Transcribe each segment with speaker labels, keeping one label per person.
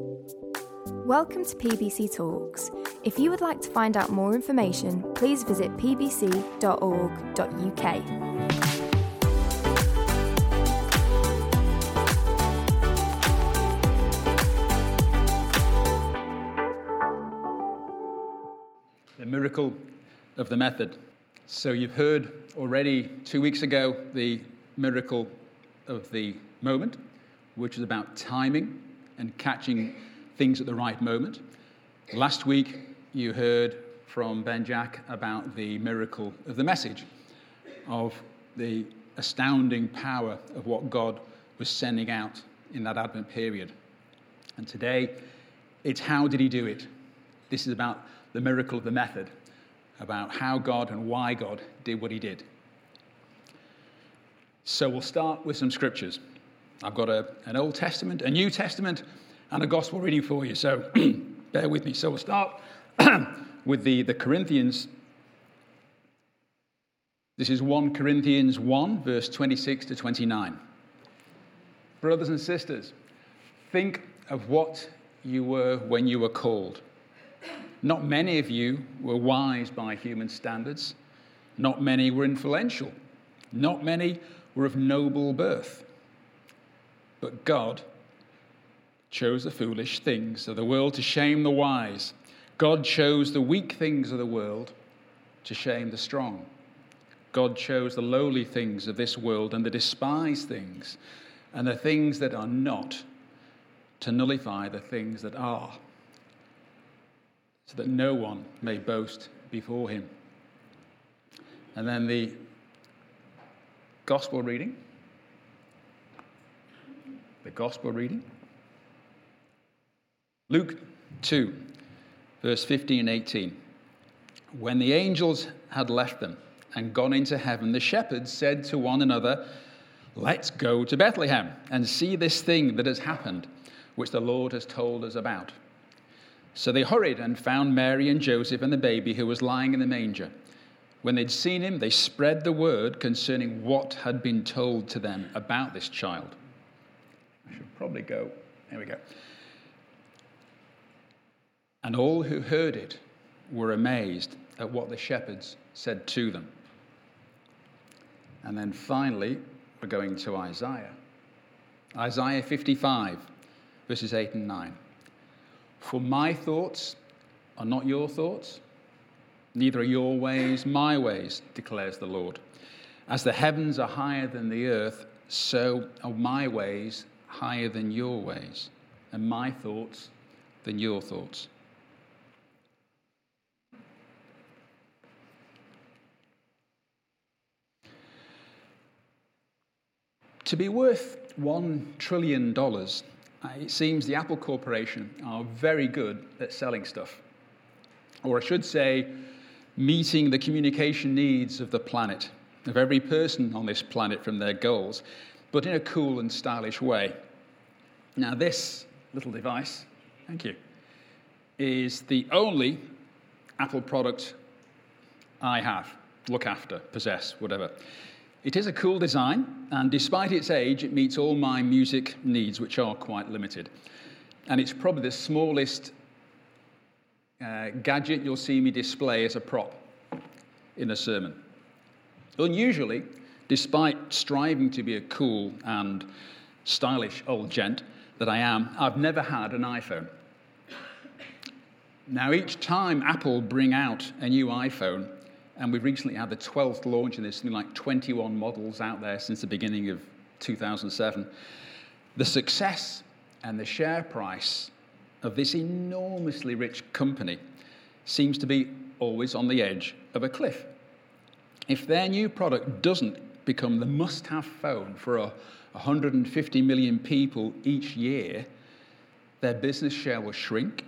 Speaker 1: Welcome to PBC Talks. If you would like to find out more information, please visit pbc.org.uk.
Speaker 2: The miracle of the method. So, you've heard already two weeks ago the miracle of the moment, which is about timing and catching things at the right moment. Last week, you heard from Ben Jack about the miracle of the message, of the astounding power of what God was sending out in that Advent period. And today, it's how did he do it? This is about the miracle of the method, about how God and why God did what he did. So we'll start with some scriptures. I've got a, an Old Testament, a New Testament, and a gospel reading for you. So bear with me. So we'll start with the, the Corinthians. This is 1 Corinthians 1, verse 26 to 29. Brothers and sisters, think of what you were when you were called. Not many of you were wise by human standards. Not many were influential. Not many were of noble birth. But God chose the foolish things of the world to shame the wise. God chose the weak things of the world to shame the strong. God chose the lowly things of this world and the despised things and the things that are not to nullify the things that are, so that no one may boast before him. And then the gospel reading. The gospel reading. Luke 2, verse 15 and 18. When the angels had left them and gone into heaven, the shepherds said to one another, Let's go to Bethlehem and see this thing that has happened, which the Lord has told us about. So they hurried and found Mary and Joseph and the baby who was lying in the manger. When they'd seen him, they spread the word concerning what had been told to them about this child. I should probably go. There we go. And all who heard it were amazed at what the shepherds said to them. And then finally, we're going to Isaiah. Isaiah 55, verses 8 and 9. For my thoughts are not your thoughts, neither are your ways my ways, declares the Lord. As the heavens are higher than the earth, so are my ways higher than your ways, and my thoughts than your thoughts. To be worth $1 trillion, uh, it seems the Apple Corporation are very good at selling stuff. Or I should say, meeting the communication needs of the planet, of every person on this planet from their goals, but in a cool and stylish way. Now, this little device, thank you, is the only Apple product I have, look after, possess, whatever. It is a cool design, and despite its age, it meets all my music needs, which are quite limited. And it's probably the smallest uh, gadget you'll see me display as a prop in a sermon. Unusually, despite striving to be a cool and stylish old gent that I am, I've never had an iPhone. Now, each time Apple bring out a new iPhone, and we've recently had the 12th launch, and there's something like 21 models out there since the beginning of 2007. The success and the share price of this enormously rich company seems to be always on the edge of a cliff. If their new product doesn't become the must have phone for a 150 million people each year, their business share will shrink,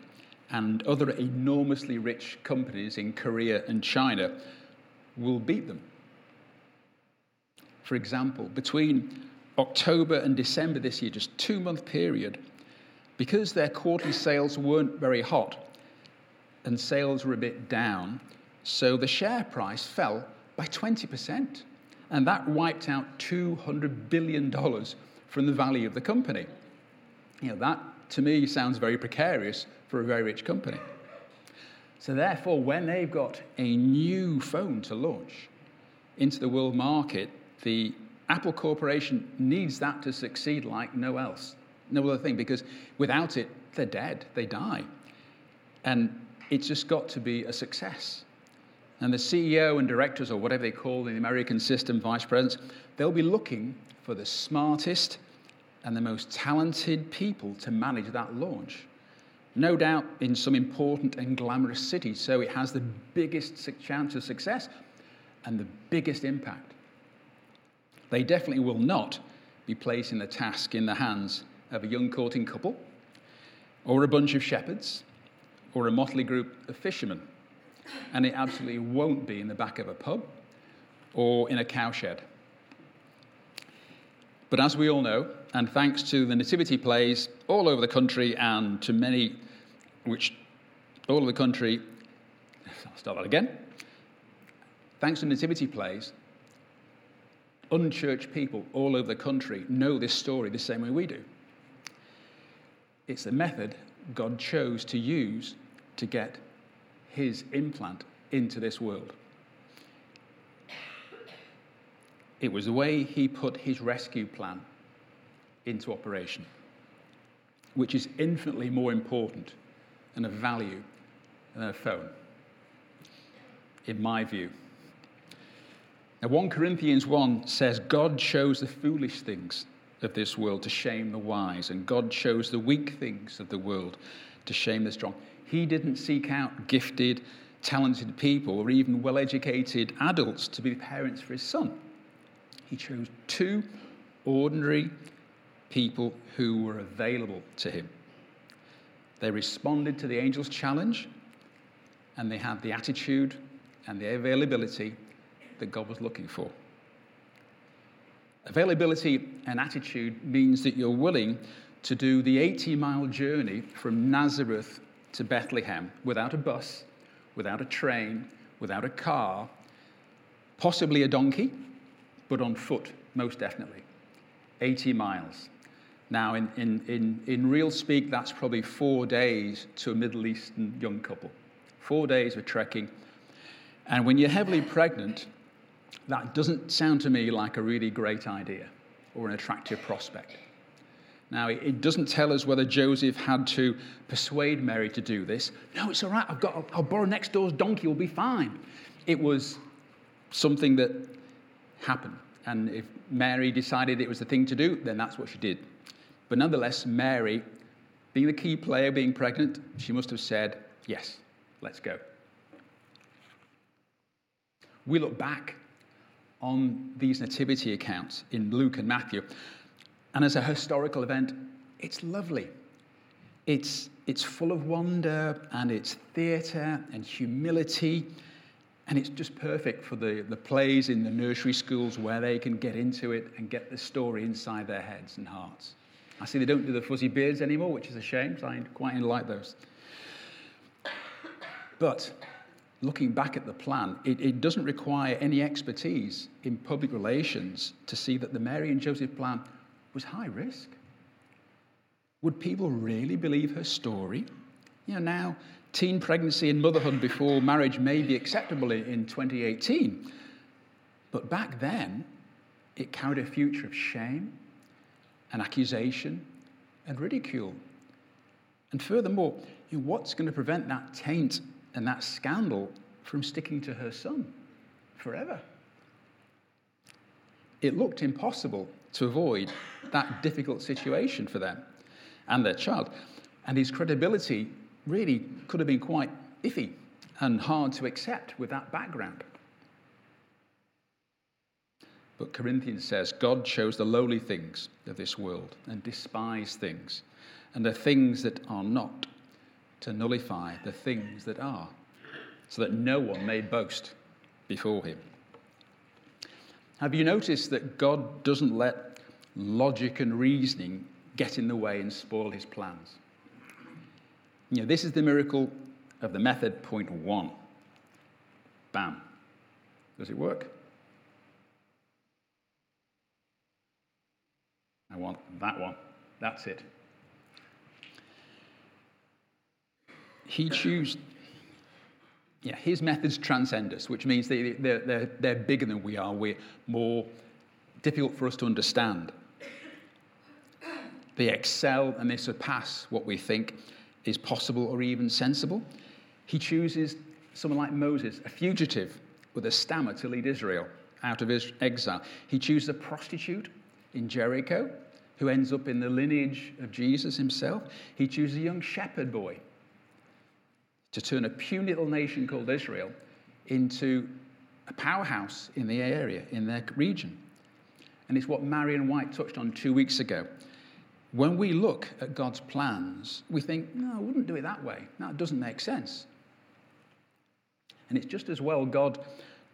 Speaker 2: and other enormously rich companies in Korea and China will beat them. For example, between October and December this year, just two month period, because their quarterly sales weren't very hot and sales were a bit down, so the share price fell by 20%. And that wiped out $200 billion from the value of the company. You know, that to me sounds very precarious for a very rich company. So, therefore, when they've got a new phone to launch into the world market, the Apple Corporation needs that to succeed like no else, no other thing, because without it, they're dead, they die. And it's just got to be a success. And the CEO and directors, or whatever they call in the American system, vice presidents, they'll be looking for the smartest and the most talented people to manage that launch. No doubt in some important and glamorous city, so it has the biggest chance of success and the biggest impact. They definitely will not be placing the task in the hands of a young courting couple, or a bunch of shepherds, or a motley group of fishermen. And it absolutely won't be in the back of a pub or in a cowshed. But as we all know, and thanks to the nativity plays all over the country and to many, which all over the country, I'll start that again. Thanks to nativity plays, unchurched people all over the country know this story the same way we do. It's the method God chose to use to get his implant into this world. It was the way he put his rescue plan into operation, which is infinitely more important and of value than a phone, in my view. Now, 1 Corinthians 1 says, God chose the foolish things of this world to shame the wise, and God chose the weak things of the world to shame the strong. He didn't seek out gifted, talented people or even well educated adults to be parents for his son. He chose two ordinary people who were available to him. They responded to the angel's challenge and they had the attitude and the availability that God was looking for. Availability and attitude means that you're willing to do the 80 mile journey from Nazareth to Bethlehem without a bus, without a train, without a car, possibly a donkey, but on foot, most definitely. 80 miles. Now, in, in, in, in real speak, that's probably four days to a Middle Eastern young couple. Four days of trekking. And when you're heavily pregnant, that doesn't sound to me like a really great idea or an attractive prospect. Now, it doesn't tell us whether Joseph had to persuade Mary to do this. No, it's all right. I've got, I'll, borrow next door's donkey. We'll be fine. It was something that happened. And if Mary decided it was the thing to do, then that's what she did. But nonetheless, Mary, being the key player, being pregnant, she must have said, Yes, let's go. We look back on these nativity accounts in Luke and Matthew, and as a historical event, it's lovely. It's, it's full of wonder and it's theatre and humility and it's just perfect for the, the plays in the nursery schools where they can get into it and get the story inside their heads and hearts. I see they don't do the fuzzy beards anymore, which is a shame, so I quite like those. But looking back at the plan, it, it, doesn't require any expertise in public relations to see that the Mary and Joseph plan was high risk. Would people really believe her story? You know, now teen pregnancy and motherhood before marriage may be acceptable in 2018. But back then, it carried a future of shame and accusation and ridicule. And furthermore, what's going to prevent that taint and that scandal from sticking to her son forever? It looked impossible to avoid that difficult situation for them and their child. And his credibility really could have been quite iffy and hard to accept with that background. But Corinthians says God chose the lowly things of this world and despised things, and the things that are not, to nullify the things that are, so that no one may boast before him. Have you noticed that God doesn't let logic and reasoning get in the way and spoil his plans? You know, this is the miracle of the method point one. Bam. Does it work? I want that one. That's it. he chooses, yeah, his methods transcend us, which means they, they're, they're, they're bigger than we are. We're more difficult for us to understand. They excel and they surpass what we think is possible or even sensible. He chooses someone like Moses, a fugitive with a stammer to lead Israel out of his exile. He chooses a prostitute in Jericho who ends up in the lineage of Jesus himself. He chooses a young shepherd boy to turn a puny little nation called Israel into a powerhouse in the area, in their region. And it's what Marion White touched on two weeks ago. When we look at God's plans, we think, no, I wouldn't do it that way. That doesn't make sense. And it's just as well God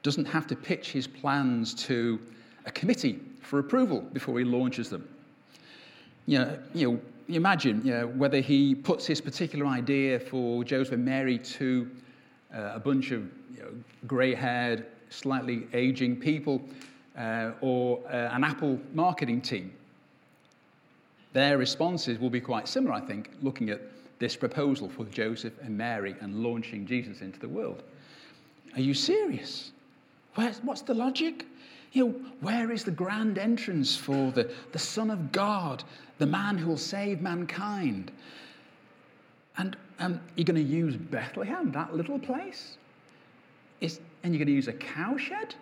Speaker 2: doesn't have to pitch his plans to a committee for approval before he launches them. You know, you know imagine you know, whether he puts his particular idea for Joseph and Mary to uh, a bunch of you know, grey haired, slightly aging people uh, or uh, an Apple marketing team. Their responses will be quite similar, I think, looking at this proposal for Joseph and Mary and launching Jesus into the world. Are you serious? Where's, what's the logic? You know, where is the grand entrance for the, the Son of God, the man who will save mankind? And um, you're going to use Bethlehem, that little place? Is, and you're going to use a cowshed?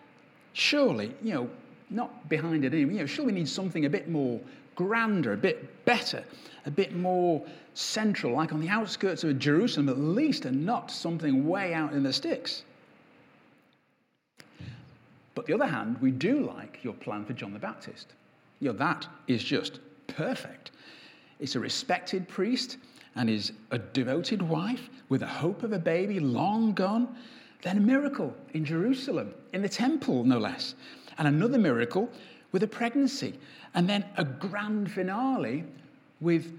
Speaker 2: Surely, you know, not behind it anyway. You know, surely we need something a bit more grander, a bit better, a bit more central, like on the outskirts of Jerusalem at least, and not something way out in the sticks. But the other hand, we do like your plan for John the Baptist. You know, that is just perfect. It's a respected priest and is a devoted wife with a hope of a baby long gone. Then a miracle in Jerusalem, in the temple, no less. And another miracle with a pregnancy. And then a grand finale with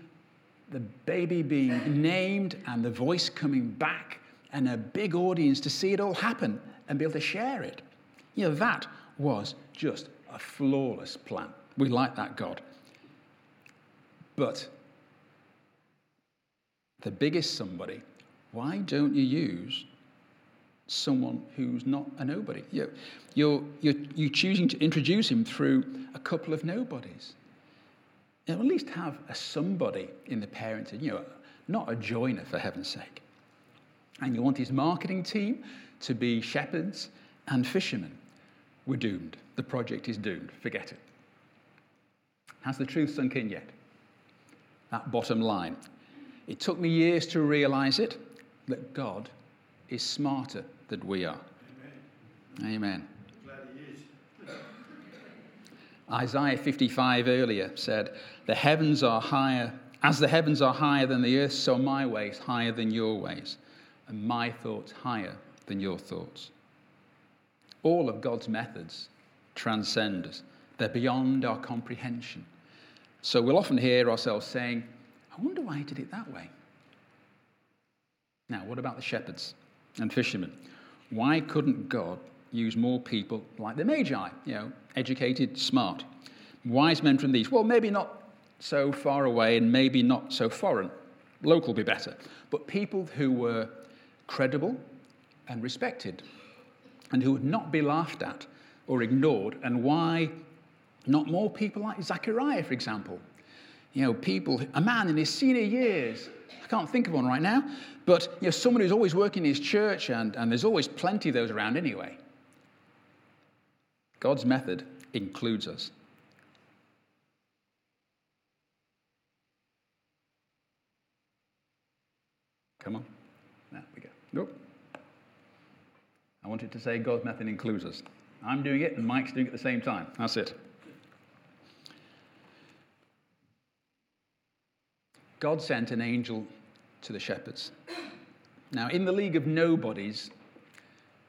Speaker 2: the baby being named and the voice coming back and a big audience to see it all happen and be able to share it. You know, that was just a flawless plan. We like that God. But the biggest somebody, why don't you use someone who's not a nobody? You're, you're, you're, you're choosing to introduce him through a couple of nobodies. You know, at least have a somebody in the parenting, you know, not a joiner for heaven's sake. And you want his marketing team to be shepherds and fishermen we're doomed. The project is doomed. Forget it. Has the truth sunk in yet? That bottom line. It took me years to realize it that God is smarter than we are. Amen. Amen. Isaiah 55 earlier said, The heavens are higher, as the heavens are higher than the earth, so my ways higher than your ways, and my thoughts higher than your thoughts. All of God's methods transcend us, they're beyond our comprehension. So we'll often hear ourselves saying, I wonder why he did it that way. Now, what about the shepherds and fishermen? Why couldn't God use more people like the Magi, you know, educated, smart? Wise men from these. Well, maybe not so far away and maybe not so foreign. Local be better. But people who were credible and respected and who would not be laughed at or ignored, and why not more people like Zachariah, for example? You know, people, a man in his senior years, I can't think of one right now, but you know, someone who's always working in his church, and, and there's always plenty of those around anyway. God's method includes us. Come on. There we go. Nope. I wanted to say God's method includes us. I'm doing it and Mike's doing it at the same time. That's it. God sent an angel to the shepherds. Now, in the League of Nobodies,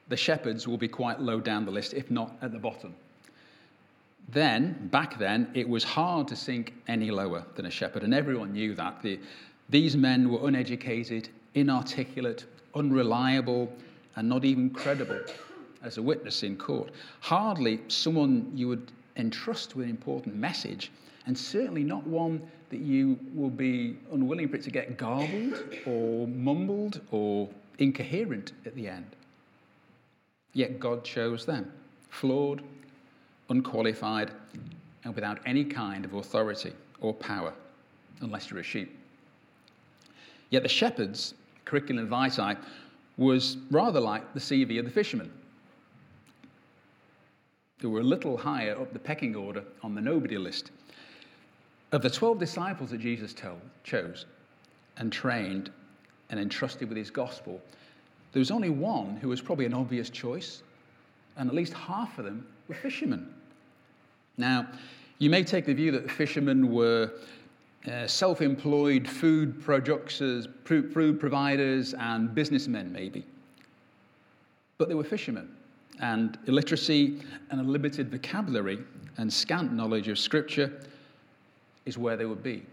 Speaker 2: the shepherds will be quite low down the list, if not at the bottom. Then, back then, it was hard to sink any lower than a shepherd, and everyone knew that. The, these men were uneducated, inarticulate, unreliable, and not even credible as a witness in court. Hardly someone you would entrust with an important message and certainly not one that you will be unwilling for it to get garbled or mumbled or incoherent at the end. Yet God chose them, flawed, unqualified, and without any kind of authority or power, unless you're a sheep. Yet the shepherds, curriculum vitae, was rather like the CV of the fishermen. They were a little higher up the pecking order on the nobody list. Of the 12 disciples that Jesus told, chose and trained and entrusted with his gospel, there was only one who was probably an obvious choice, and at least half of them were fishermen. Now, you may take the view that the fishermen were uh, self employed food producers, food providers, and businessmen, maybe. But they were fishermen, and illiteracy and a limited vocabulary and scant knowledge of Scripture is where they would be.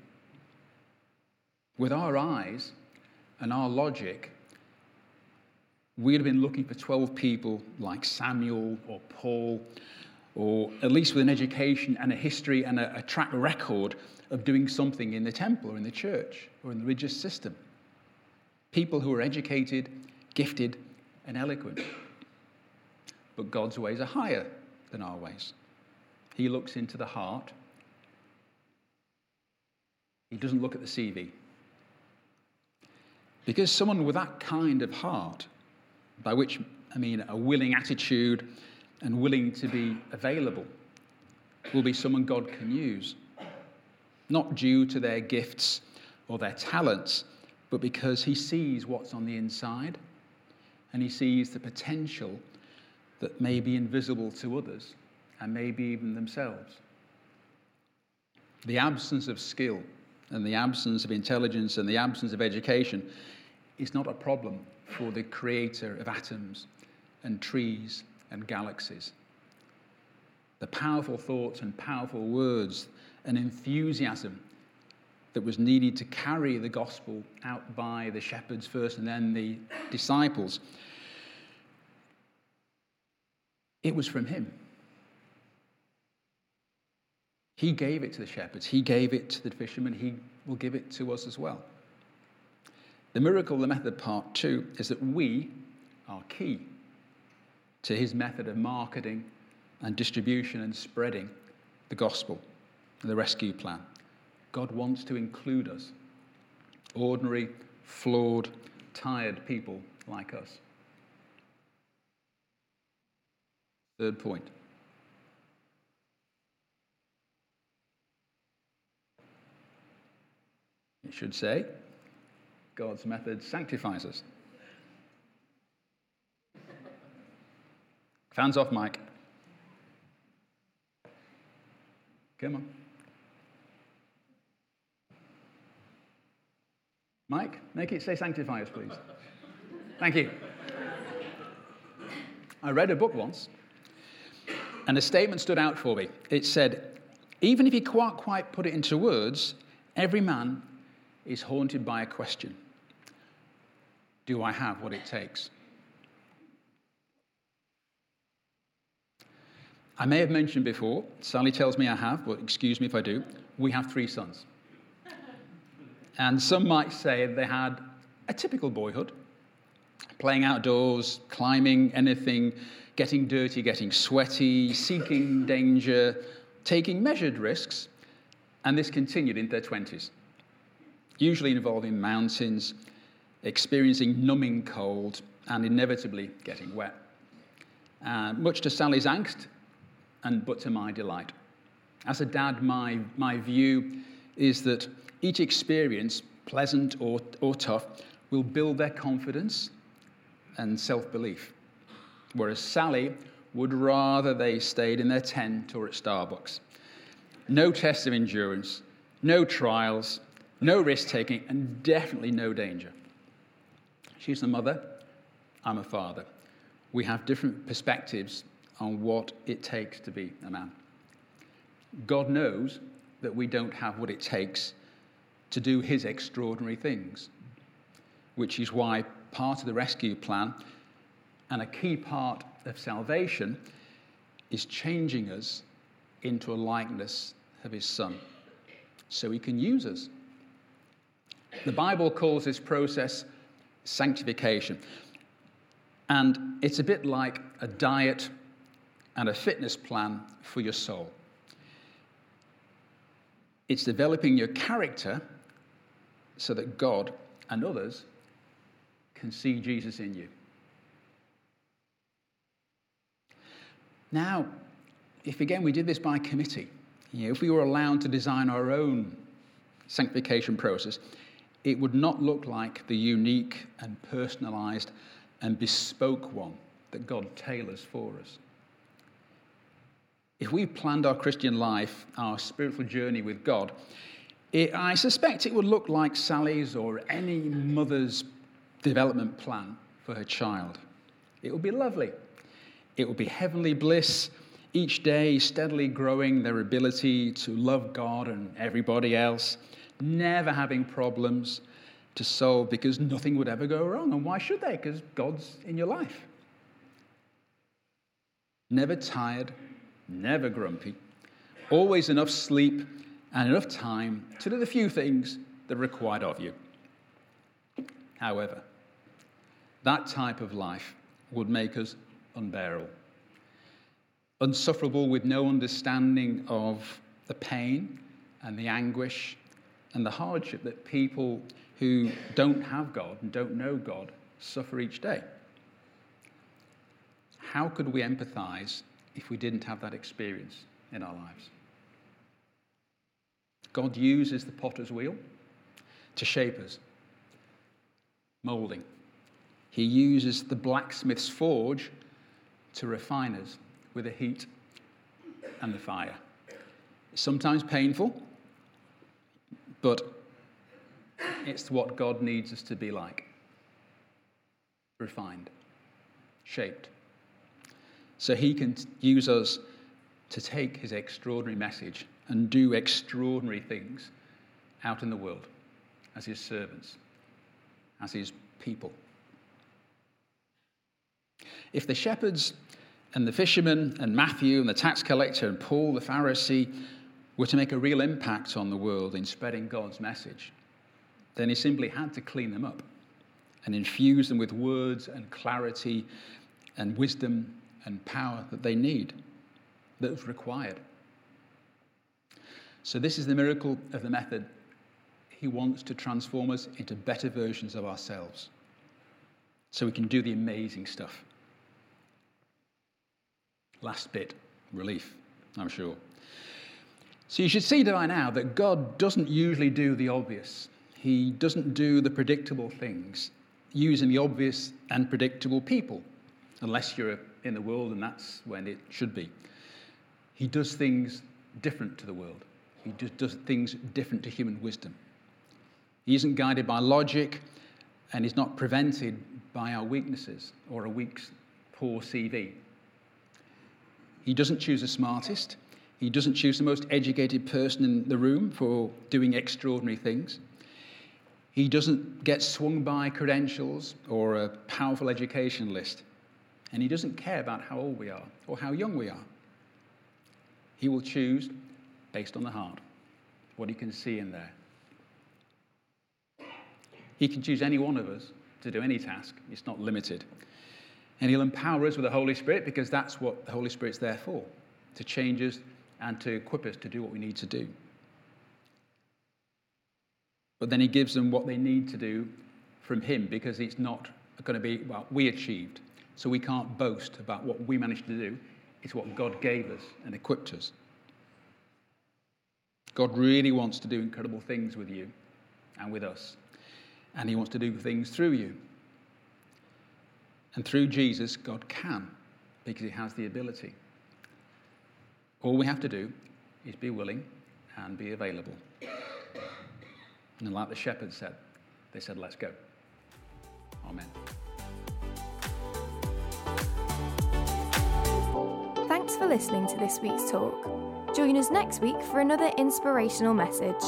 Speaker 2: With our eyes and our logic, we'd have been looking for 12 people like Samuel or Paul or at least with an education and a history and a, a track record of doing something in the temple or in the church or in the religious system. People who are educated, gifted, and eloquent. But God's ways are higher than our ways. He looks into the heart. He doesn't look at the CV. Because someone with that kind of heart, by which I mean a willing attitude, and willing to be available will be someone God can use. Not due to their gifts or their talents, but because he sees what's on the inside and he sees the potential that may be invisible to others and maybe even themselves. The absence of skill and the absence of intelligence and the absence of education is not a problem for the creator of atoms and trees and galaxies. The powerful thoughts and powerful words and enthusiasm that was needed to carry the gospel out by the shepherds first and then the disciples. It was from him. He gave it to the shepherds, he gave it to the fishermen, he will give it to us as well. The miracle, the method part two, is that we are key to his method of marketing and distribution and spreading the gospel, the rescue plan. God wants to include us, ordinary, flawed, tired people like us. Third point. It should say, God's method sanctifies us. Fans off, Mike. Come on. Mike, make it say sanctify us, please. Thank you. I read a book once, and a statement stood out for me. It said, Even if you can't quite put it into words, every man is haunted by a question Do I have what it takes? I may have mentioned before, Sally tells me I have, but excuse me if I do, we have three sons. And some might say they had a typical boyhood, playing outdoors, climbing anything, getting dirty, getting sweaty, seeking danger, taking measured risks, and this continued into their 20s, usually involving mountains, experiencing numbing cold, and inevitably getting wet. Uh, much to Sally's angst, and but to my delight. As a dad, my, my view is that each experience, pleasant or, or tough, will build their confidence and self belief. Whereas Sally would rather they stayed in their tent or at Starbucks. No tests of endurance, no trials, no risk taking, and definitely no danger. She's a mother, I'm a father. We have different perspectives on what it takes to be a man. God knows that we don't have what it takes to do his extraordinary things, which is why part of the rescue plan and a key part of salvation is changing us into a likeness of his son. so he can use us. The Bible calls this process sanctification. And it's a bit like a diet and a fitness plan for your soul. It's developing your character so that God and others can see Jesus in you. Now, if again we did this by committee, you know, if we were allowed to design our own sanctification process, it would not look like the unique and personalized and bespoke one that God tailors for us. If we planned our Christian life, our spiritual journey with God, it, I suspect it would look like Sally's or any mother's development plan for her child. It would be lovely. It would be heavenly bliss, each day steadily growing their ability to love God and everybody else never having problems to solve because nothing would ever go wrong. And why should they? Because God's in your life. Never tired, never grumpy, always enough sleep and enough time to do the few things that are required of you. However, that type of life would make us unbearable, unsufferable with no understanding of the pain and the anguish and the hardship that people who don't have God and don't know God suffer each day. How could we empathize if we didn't have that experience in our lives? God uses the potter's wheel to shape us, molding. He uses the blacksmith's forge to refine us with the heat and the fire. Sometimes painful, but it's what God needs us to be like refined, shaped. So he can use us to take his extraordinary message and do extraordinary things out in the world as his servants, as his people. If the shepherds and the fishermen and Matthew and the tax collector and Paul the Pharisee were to make a real impact on the world in spreading God's message, then he simply had to clean them up and infuse them with words and clarity and wisdom and power that they need, that was required. So, this is the miracle of the method. He wants to transform us into better versions of ourselves so we can do the amazing stuff. Last bit relief, I'm sure. So you should see by now that God doesn't usually do the obvious. He doesn't do the predictable things using the obvious and predictable people, unless you're in the world and that's when it should be. He does things different to the world. He just does things different to human wisdom. He isn't guided by logic and he's not prevented by our weaknesses or a weak, poor CV. He doesn't choose the smartest. He doesn't choose the most educated person in the room for doing extraordinary things. He doesn't get swung by credentials or a powerful education list. And he doesn't care about how old we are or how young we are. He will choose based on the heart, what he can see in there. He can choose any one of us to do any task, it's not limited. And he'll empower us with the Holy Spirit because that's what the Holy Spirit's there for to change us and to equip us to do what we need to do. But then he gives them what they need to do from him because it's not going to be what we achieved. So we can't boast about what we managed to do. It's what God gave us and equipped us. God really wants to do incredible things with you and with us. And he wants to do things through you. And through Jesus, God can because he has the ability. All we have to do is be willing and be available. And like the shepherds said, they said, Let's go. Amen.
Speaker 1: Thanks for listening to this week's talk. Join us next week for another inspirational message.